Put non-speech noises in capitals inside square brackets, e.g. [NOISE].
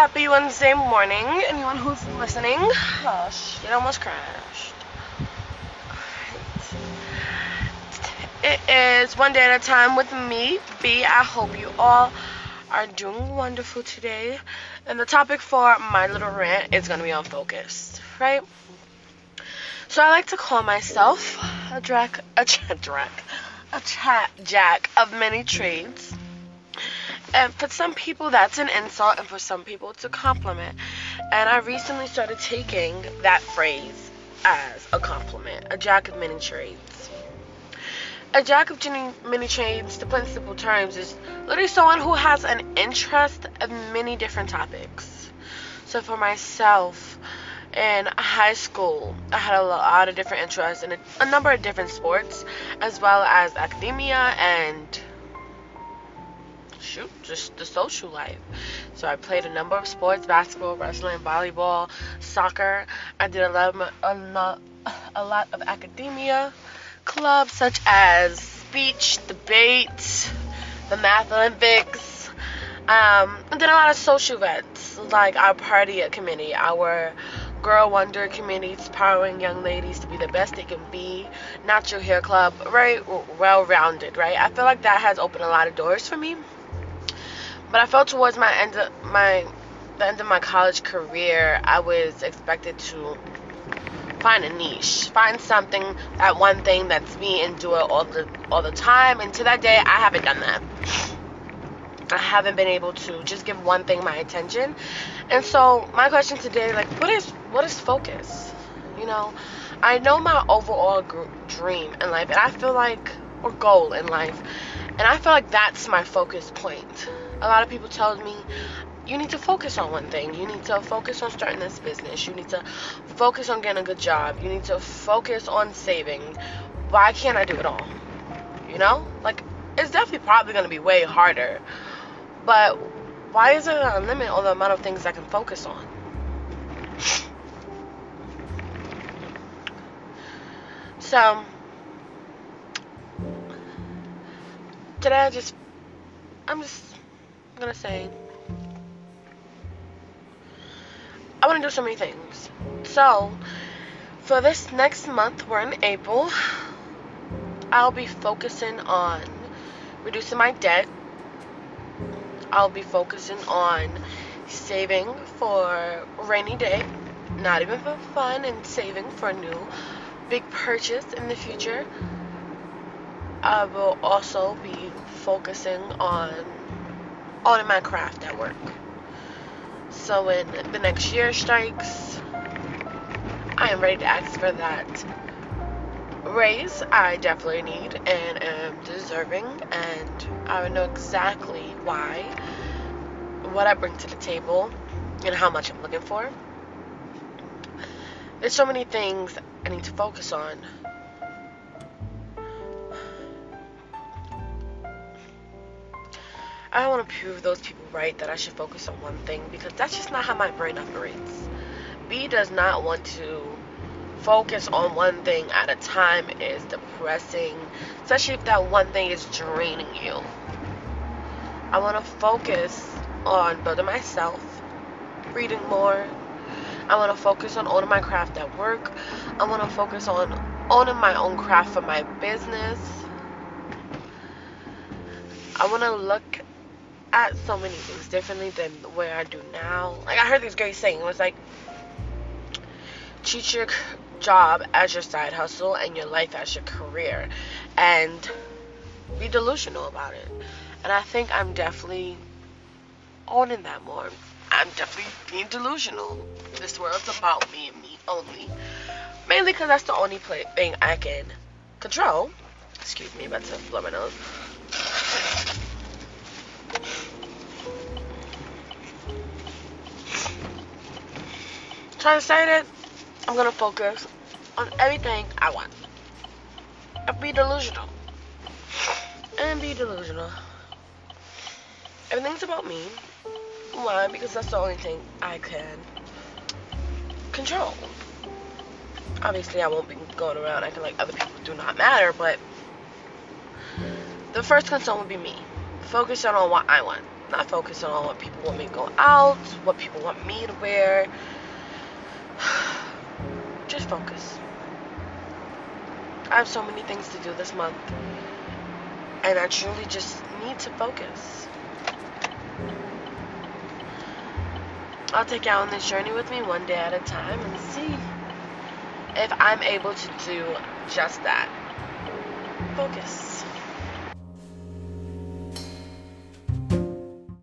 happy Wednesday morning. Anyone who's listening, oh shit, almost crashed. It is one day at a time with me, B. I hope you all are doing wonderful today. And the topic for my little rant is going to be on focus, right? So I like to call myself a drac, a [LAUGHS] drac, a chat jack of many trades. And for some people, that's an insult, and for some people, it's a compliment. And I recently started taking that phrase as a compliment a jack of many trades. A jack of many trades, to put in simple terms, is literally someone who has an interest in many different topics. So for myself, in high school, I had a lot of different interests in a, a number of different sports, as well as academia and just the social life. So I played a number of sports: basketball, wrestling, volleyball, soccer. I did a lot, of, a lot, a lot of academia clubs such as speech, debate, the math Olympics. Um, and then a lot of social events like our party at committee, our Girl Wonder committee, empowering young ladies to be the best they can be, Natural Hair Club, right? Well rounded, right? I feel like that has opened a lot of doors for me. But I felt towards my end of my the end of my college career, I was expected to find a niche, find something, that one thing that's me and do it all the all the time. And to that day, I haven't done that. I haven't been able to just give one thing my attention. And so my question today, like, what is what is focus? You know, I know my overall gr- dream in life, and I feel like or goal in life, and I feel like that's my focus point a lot of people told me you need to focus on one thing. You need to focus on starting this business. You need to focus on getting a good job. You need to focus on saving. Why can't I do it all? You know? Like, it's definitely probably going to be way harder. But why is there a limit on the amount of things I can focus on? So, today I just, I'm just gonna say I want to do so many things. So, for this next month, we're in April, I'll be focusing on reducing my debt. I'll be focusing on saving for rainy day, not even for fun, and saving for a new big purchase in the future. I will also be focusing on on my craft at work. So when the next year strikes, I am ready to ask for that raise I definitely need and am deserving, and I know exactly why, what I bring to the table, and how much I'm looking for. There's so many things I need to focus on I don't want to prove those people right that I should focus on one thing because that's just not how my brain operates. B does not want to focus on one thing at a time is depressing, especially if that one thing is draining you. I want to focus on building myself, reading more. I want to focus on owning my craft at work. I want to focus on owning my own craft for my business. I want to look at so many things differently than the way I do now. Like I heard this great saying. It was like treat your job as your side hustle and your life as your career, and be delusional about it. And I think I'm definitely owning that more. I'm definitely being delusional. This world's about me and me only. Mainly because that's the only play- thing I can control. Excuse me, about to blow my nose. Trying to say that I'm gonna focus on everything I want. And be delusional. And be delusional. Everything's about me. Why? Because that's the only thing I can control. Obviously, I won't be going around acting like other people do not matter, but the first concern would be me. Focus on what I want. Not focus on what people want me to go out, what people want me to wear. Just focus. I have so many things to do this month. And I truly just need to focus. I'll take you on this journey with me one day at a time and see if I'm able to do just that. Focus.